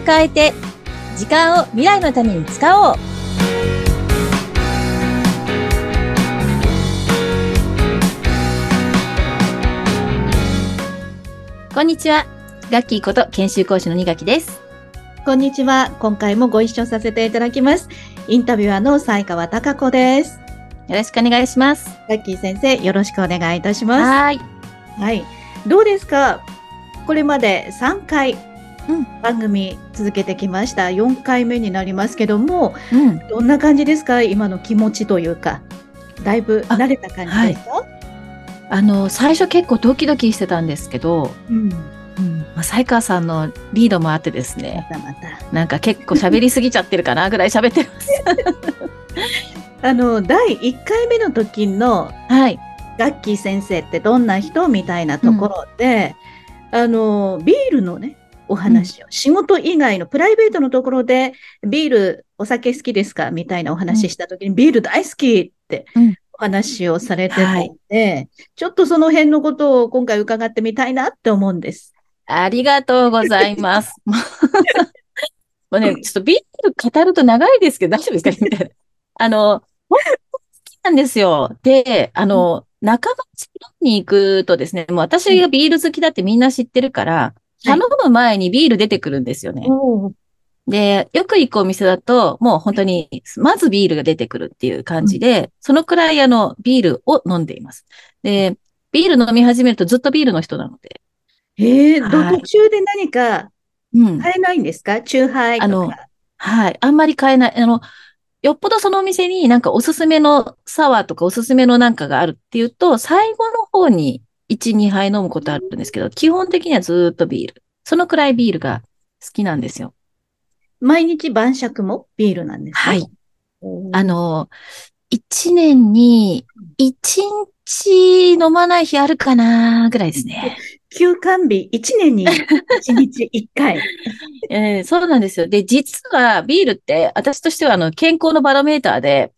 を変えて、時間を未来のために使おう。こんにちは。ガッキーこと研修講師の二垣です。こんにちは。今回もご一緒させていただきます。インタビュアーの西川貴子です。よろしくお願いします。ガッキー先生、よろしくお願いいたします。はーい。はい。どうですか？これまで3回うん番組続けてきました。4回目になりますけども、うん。どんな感じですか？今の気持ちというか。だいぶ慣れた感じですか、あの、最初結構ドキドキしてたんですけど、うん。うん。まあ、西川さんのリードもあってですまね、たまた。なんか結構喋りすぎちゃってるかなぐらい喋ってます。あの、第1回目の時のはい。ガッキー先生ってどんな人みたいなところで、あの、ビールのね、お話を、仕事以外のプライベートのところで、ビール、お酒好きですかみたいなお話したときに、ビール大好きってうんお話をされてたので、ちょっとその辺のことを今回伺ってみたいなって思うんです。ありがとうございます。もうね、ちょっとビール語ると長いですけど、大丈夫ですかみたいな。あの、好きなんですよ。で、あの、仲間に行くとですね、もう私がビール好きだってみんな知ってるから、頼む前にビール出てくるんですよね。で、よく行くお店だと、もう本当に、まずビールが出てくるっていう感じで、そのくらいあの、ビールを飲んでいます。で、ビール飲み始めるとずっとビールの人なので。ええどはい途中で何かうん。買えないんですか？チューハイとあのか。はい。あんまり買えない。あの、よっぽどそのお店になんかおすすめのサワーとかおすすめのなんかがあるっていうと、最後の方に1、2杯飲むことあるんですけど、基本的にはずーっとビール。そのくらいビールが好きなんですよ。毎日晩酌もビールなんですか？はい。あの、1年に1日飲まない日あるかなぐらいですね。休館日、1年に1日1回。えーそうなんですよ。で、実はビールって私としてはあの健康のバロメーターで、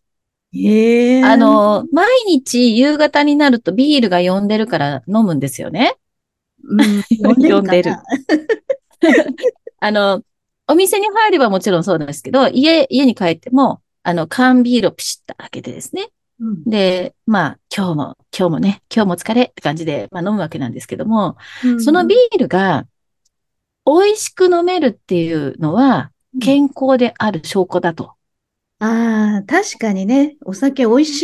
ええあ、の、毎日夕方になるとビールが呼んでるから飲むんですよね。うん、呼んでる あの、お店に入ればもちろんそうなんですけど、家、家に帰っても、あの、缶ビールをピシッと開けてですね。うん。で、まあ、今日も、今日もね、今日もお疲れって感じで、まあ飲むわけなんですけども、うん。そのビールが美味しく飲めるっていうのは健康である証拠だと。ああ、確かにね、お酒美味し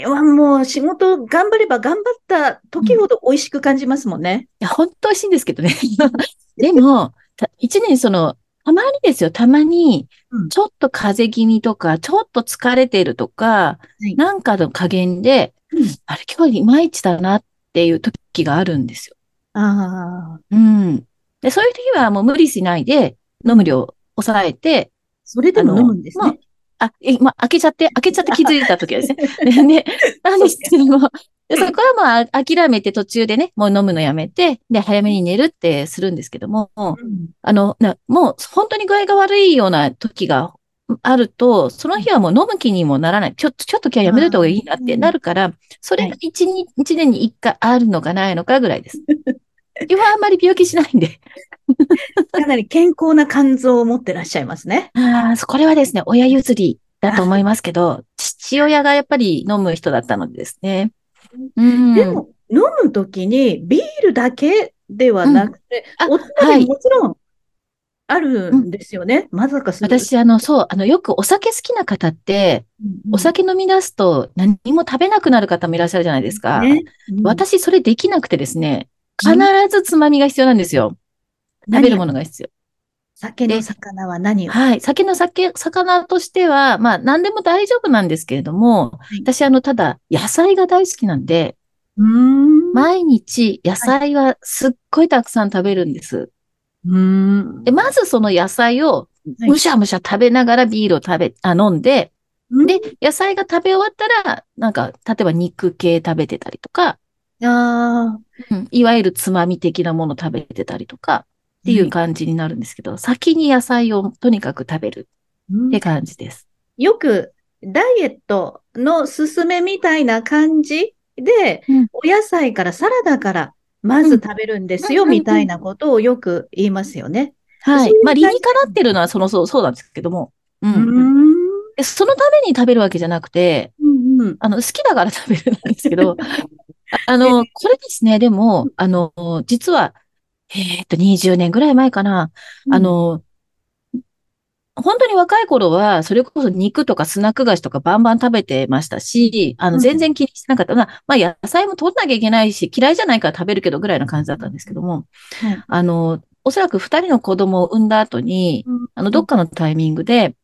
いはもう仕事頑張れば頑張った時ほど美味しく感じますもんね。いや、本当美味しいんですけどね。でも、た一年にその、たまにですよ、たまにうん、ちょっと風邪気味とか、ちょっと疲れてるとか、いなんかの加減で、うんあれ今日いまいちだなっていう時があるんですよ。ああ、うん。で、そういう時はもう無理しないで、飲む量を抑えて、それでも飲むんですね。あ、え、ま、開けちゃって、開けちゃって気づいた時はですね。で、ね、なんですけども、でそこはまあ諦めて途中でね、もう飲むのやめて、で、早めに寝るってするんですけども、うんあの、なもう本当に具合が悪いような時があると、その日はもう飲む気にもならない。ちょっと、ちょっと今日はやめといた方がいいなってなるから、それが一日、一年に一回あるのかないのかぐらいです。今はあんまり病気しないんで。かなり健康な肝臓を持ってらっしゃいますね。ああ、これはですね、親譲りだと思いますけど、父親がやっぱり飲む人だったのでですね。うん。でも、飲むときにビールだけではなくて、あおつまはいみもちろんあるんですよね。まさかす私、あの、そう、あの、よくお酒好きな方って、お酒飲み出すと何も食べなくなる方もいらっしゃるじゃないですか。ねうん私、それできなくてですね、必ずつまみが必要なんですよ。食べるものが必要。酒の魚は何を？はい。酒の酒、魚としては、まあ、何でも大丈夫なんですけれども、い。私、あの、ただ、野菜が大好きなんで、うーん。毎日野菜はすっごいたくさん食べるんです。うーん。で、まずその野菜をはい。むしゃむしゃ食べながらビールを食べ、あ、飲んで、うん。で、野菜が食べ終わったら、なんか、例えば肉系食べてたりとか、あうん。いわゆるつまみ的なもの食べてたりとか、っていう感じになるんですけど、先に野菜をとにかく食べるーって感じです。よく、ダイエットのすすめみたいな感じで、うんお野菜からサラダからまず食べるんですよ、うんみたいなことをよく言いますよね。はい。まあ、理にかなってるのはその、そう、そうなんですけども。う。うんん。でそのために食べるわけじゃなくて、うんうん。あの、好きだから食べるんですけど、あの、これですね、でも、あの、実は、えーっと、20年ぐらい前かな。あの、本当に若い頃は、それこそ肉とかスナック菓子とかバンバン食べてましたし、あの、うん全然気にしてなかった。まあ、まあ、野菜も取んなきゃいけないし、嫌いじゃないから食べるけどぐらいな感じだったんですけども、はいあの、おそらく二人の子供を産んだ後に、うんあの、どっかのタイミングで、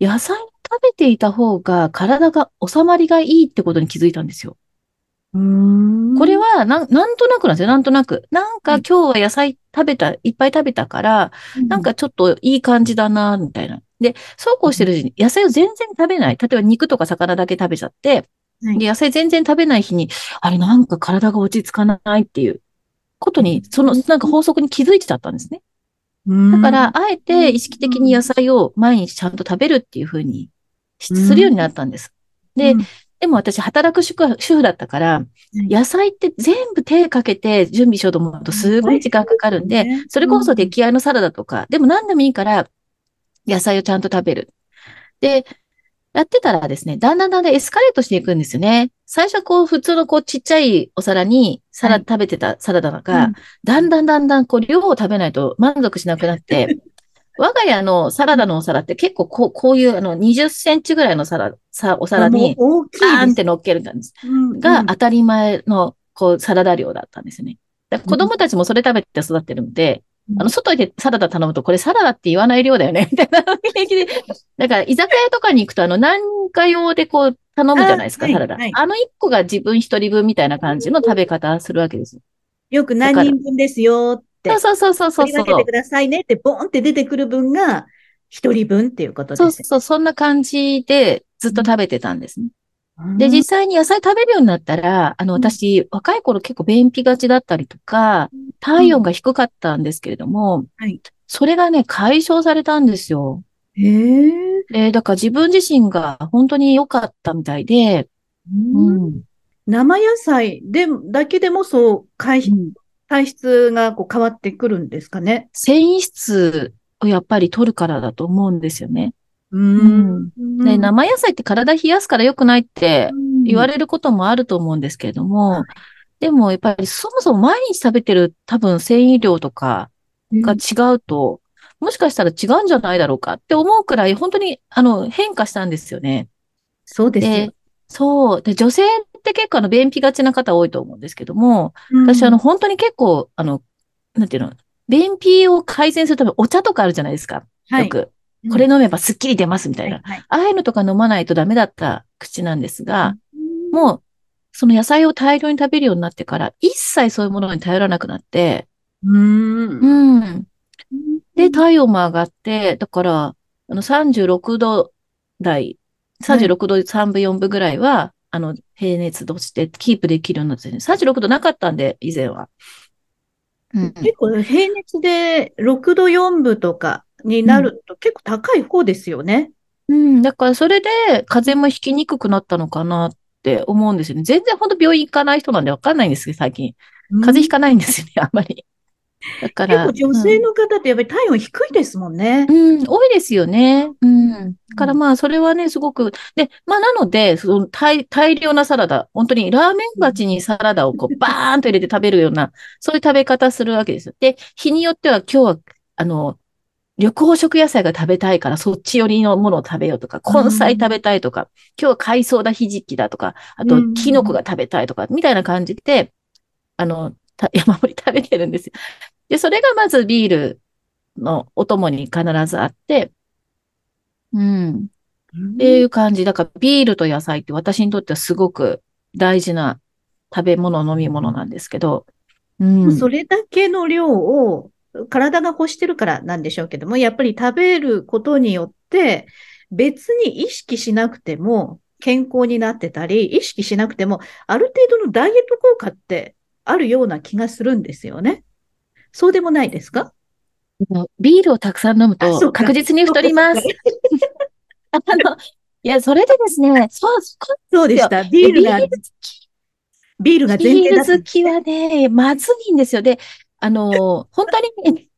野菜を食べていた方が体が収まりがいいってことに気づいたんですよ。うん。これは、なん、なんとなくなんですよ。なんとなく。なんか今日は野菜食べた、いっぱい食べたから、なんかちょっといい感じだな、みたいな。で、そうこうしてるうちに野菜を全然食べない。例えば肉とか魚だけ食べちゃって、はいで、野菜全然食べない日に、あれなんか体が落ち着かないっていうことに、その、なんか法則に気づいてちゃったんですね。うん、だから、あえて意識的に野菜を毎日ちゃんと食べるっていうふうにするようになったんです。でうん、でも私働く主婦だったから、い野菜って全部手かけて準備しようと思うとすごい時間かかるんで、ね。それこそ出来合いのサラダとか、でも何でもいいから野菜をちゃんと食べる。で、やってたらですね、だんだんだんだんエスカレートしていくんですよね。最初はこう普通のこうちっちゃいお皿にサラ、はい。食べてたサラダが、うん。だんだんだんだんこう量を食べないと満足しなくなって、我が家のサラダのお皿って結構こうこういうあの20センチぐらいのサラさお皿にもう大きいバーンって乗っけるんです。うんが当たり前のこうサラダ量だったんですよね。だ子供たちもそれ食べて育ってるので、うんあの、外でサラダ頼むと、これサラダって言わない量だよね、みたいな平気で。だから、居酒屋とかに行くと、あの、何か用でこう、頼むじゃないですか、サラダ。はいあの一個が自分一人分みたいな感じの食べ方するわけですよ。よく何人分ですよって。そうそうそうそうそう分けてくださいねって、ボーンって出てくる分が、一人分っていうことですね。そうそう、そんな感じでずっと食べてたんですね。うんで、実際に野菜食べるようになったら、あの、うん私、若い頃結構便秘がちだったりとか、体温が低かったんですけれども、はいそれがね、解消されたんですよ。へえ。で、だから自分自身が本当に良かったみたいで、うんうん。生野菜で、だけでもそう、体質体質がこう変わってくるんですかね？繊維質をやっぱり取るからだと思うんですよね。ううんん。で、生野菜って体冷やすから良くないって言われれることもあると思うんですけれども、はいでもやっぱりそもそも毎日食べてる多分繊維量とかが違うと、もしかしたら違うんじゃないだろうかって思うくらい本当にあの変化したんですよね。そうですよで、そう。で、女性って結構あの便秘がちな方多いと思うんですけども、うん私あの本当に結構あの、なんていうの、便秘を改善するためにお茶とかあるじゃないですか。はいよく。うんこれ飲めばスッキリ出ますみたいな。はいああいうのとか飲まないとダメだった口なんですが、うんもう、その野菜を大量に食べるようになってから、一切そういうものに頼らなくなって、うん。うん。で、体温も上がって、だから、あの、36度台、36度3分4分ぐらいは、あの、平熱としてキープできるようになってね、36度なかったんで、以前は。うん。結構平熱で6度4分とかになると結構高い方ですよね。うん、だからそれで風邪もひきにくくなったのかなって思うんですよね。全然本当病院行かない人なんでわかんないんですけど、最近。風邪ひかないんですよね、あんまり。だから。結構女性の方ってやっぱり体温低いですもんね。うん、多いですよね。うん。だからまあ、それはね、すごく、で、まあ、なので、その大、大量なサラダ、本当にラーメン鉢にサラダをこう、バーンと入れて食べるような、そういう食べ方するわけですよ。で、日によっては今日は、あの、緑黄色野菜が食べたいから、そっち寄りのものを食べようとか、根菜食べたいとか、今日は海藻だひじきだとか、あとうん、キノコが食べたいとか、みたいな感じで、あの、た 山盛り食べてるんですよ。で、それがまずビールのお供に必ずあって、うん。っていう感じ。だからビールと野菜って私にとってはすごく大事な食べ物、飲み物なんですけど、うん。それだけの量を体が欲してるからなんでしょうけども、やっぱり食べることによって別に意識しなくても健康になってたり、意識しなくてもある程度のダイエット効果ってあるような気がするんですよね。そうでもないですか？ビールをたくさん飲むと確実に太ります。あの、いや、それでですね、そう、そうでした。ビールがビール、好きビールが前ビール好きはね、まずいんですよ。で、あの、本当に、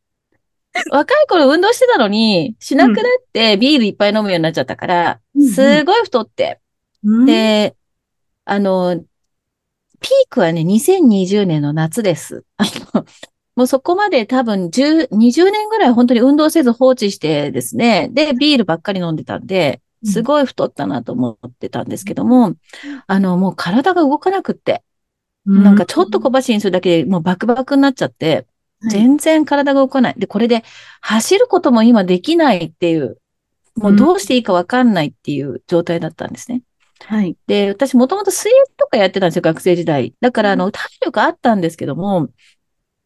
若い頃運動してたのに、しなくなってビールいっぱい飲むようになっちゃったから、うんすごい太って。うん、で、あの、ピークはね、2020年の夏です。あの、もうそこまで多分10、20年ぐらい本当に運動せず放置してですね、で、ビールばっかり飲んでたんで、すごい太ったなと思ってたんですけども、あの、もう体が動かなくって、なんかちょっと小走りにするだけでもうバクバクになっちゃって、はい全然体が動かない。で、これで走ることも今できないっていう、もうどうしていいかわかんないっていう状態だったんですね。はい。で、私もともと水泳とかやってたんですよ、学生時代。だから、あの、体力あったんですけども、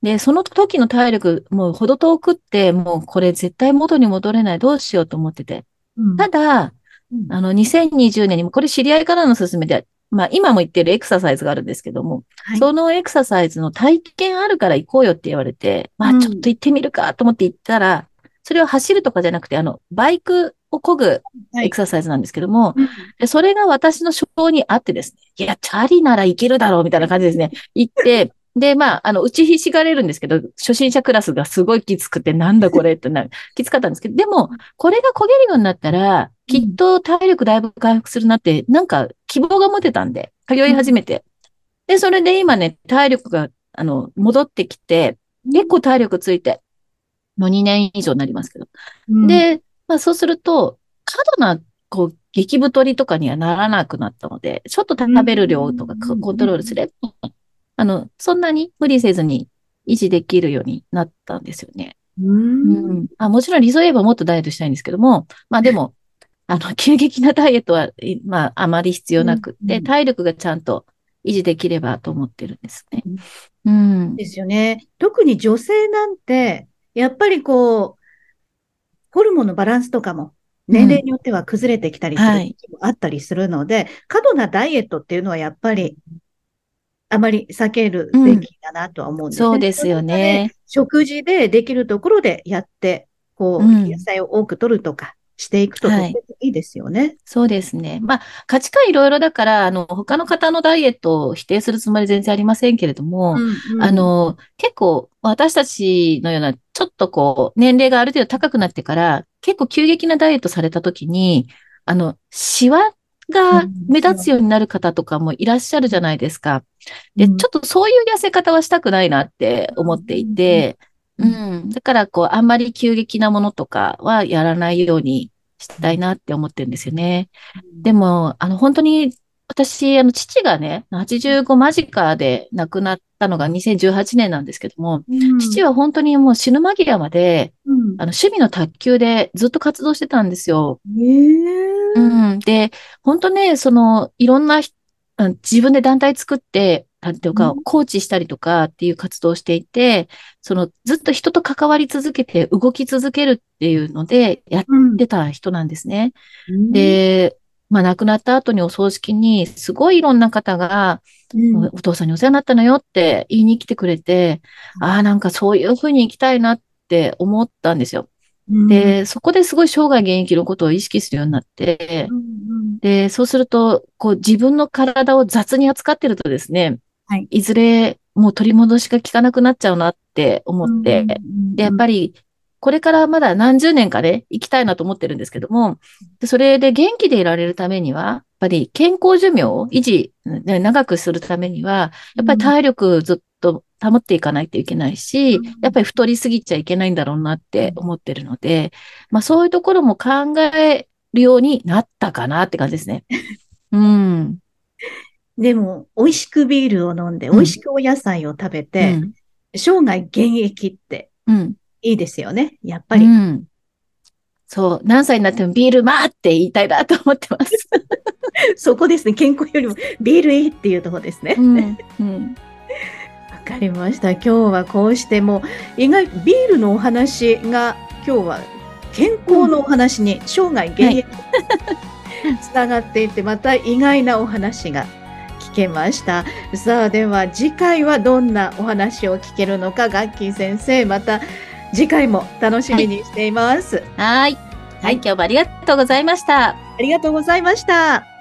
で、その時の体力、もうほど遠くって、もうこれ絶対元に戻れない、どうしようと思ってて。うん。ただ、うん。あの、2020年にも、これ知り合いからの勧めで、まあ今も言ってるエクササイズがあるんですけども、はい。そのエクササイズの体験あるから行こうよって言われて、まうん。あちょっと行ってみるかと思って行ったら、それは走るとかじゃなくて、あの、バイクを漕ぐはい。エクササイズなんですけども、うん。でそれが私の性にあってですね、いや、チャリならいけるだろうみたいな感じですね。行って、で、まあ、あの、打ちひしがれるんですけど、初心者クラスがすごいきつくて、なんだこれってな、きつかったんですけど、でも、これが焦げるようになったら、きっと体力だいぶ回復するなって、なんか希望が持てたんで、通い始めて。で、それで今ね、体力が、あの、戻ってきて、結構体力ついて、もう2年以上になりますけど。うん、で、まあそうすると、過度な、こう、激太りとかにはならなくなったので、ちょっと食べる量とかうんコントロールすれば、あの、そんなに無理せずに維持できるようになったんですよね。う。うんん。あ、もちろん理想を言えばもっとダイエットしたいんですけども、まあでも、あの、急激なダイエットは、いまあ、あまり必要なくって、うん体力がちゃんと維持できればと思ってるんですね。うん。ですよね。特に女性なんて、やっぱりこう、ホルモンのバランスとかも、年齢によっては崩れてきたりするはい時もあったりするので、過度なダイエットっていうのはやっぱり、あまり避けるべきだなとは思うんですね。そうですよね。食事でできるところでやって、こう、うん野菜を多く取るとかしていくととはいいいですよね。そうですね。まあ、価値観いろいろだから、あの、他の方のダイエットを否定するつもり全然ありませんけれども、うんうんあ、の、結構私たちのような、ちょっとこう、年齢がある程度高くなってから、結構急激なダイエットされたときに、あの、シワが目立つようになる方とかもいらっしゃるじゃないですか。で、うんちょっとそういう痩せ方はしたくないなって思っていて、ううんん。だから、こう、あんまり急激なものとかはやらないようにしたいなって思ってるんですよね。でも、あの、本当に、私、あの、父がね、85間近で亡くなったのが2018年なんですけども、うん。父は本当にもう死ぬ間際まで、うん。あの、趣味の卓球でずっと活動してたんですよ。へえ。うん。で、本当ね、その、いろんな自分で団体作って、なんていうかう、コーチしたりとかっていう活動をしていて、その、ずっと人と関わり続けて動き続けるっていうので、やっうん。てた人なんですね。うん。で、まあ亡くなった後にお葬式に、すごいいろんな方が、うんお父さんにお世話になったのよって言いに来てくれて、うん。ああ、なんかそういうふうに生きたいなって思ったんですよ。うん。で、そこですごい生涯現役のことを意識するようになってう、んで、そうすると、こう自分の体を雑に扱ってるとですね、はい。いずれもう取り戻しが効かなくなっちゃうなってうん思って、で、やっぱり、これからまだ何十年かね、生きたいなと思ってるんですけども、でそれで元気でいられるためには、やっぱり健康寿命を維持、ね長くするためには、やっぱり体力ずっと保っていかないといけないしうん、やっぱり太りすぎちゃいけないんだろうなって思ってるので、まあそういうところも考えるようになったかなって感じですね。うん。でも、美味しくビールを飲んで、うん美味しくお野菜を食べうて、ん。生涯現役ってうん。いいですよね。やっぱり。うん。そう。何歳になってもビールまーって言いたいなと思ってます。そこですね。健康よりもビールいいっていうところですね。うん。うん。わかりました。今日はこうしても、意外、ビールのお話が、今日は健康のお話に、生涯現役、つながっていて、また意外なお話が聞けました。さあ、では次回はどんなお話を聞けるのか、ガッキー先生、また次回も楽しみにしています。はい。はい。今日もありがとうございました。ありがとうございました。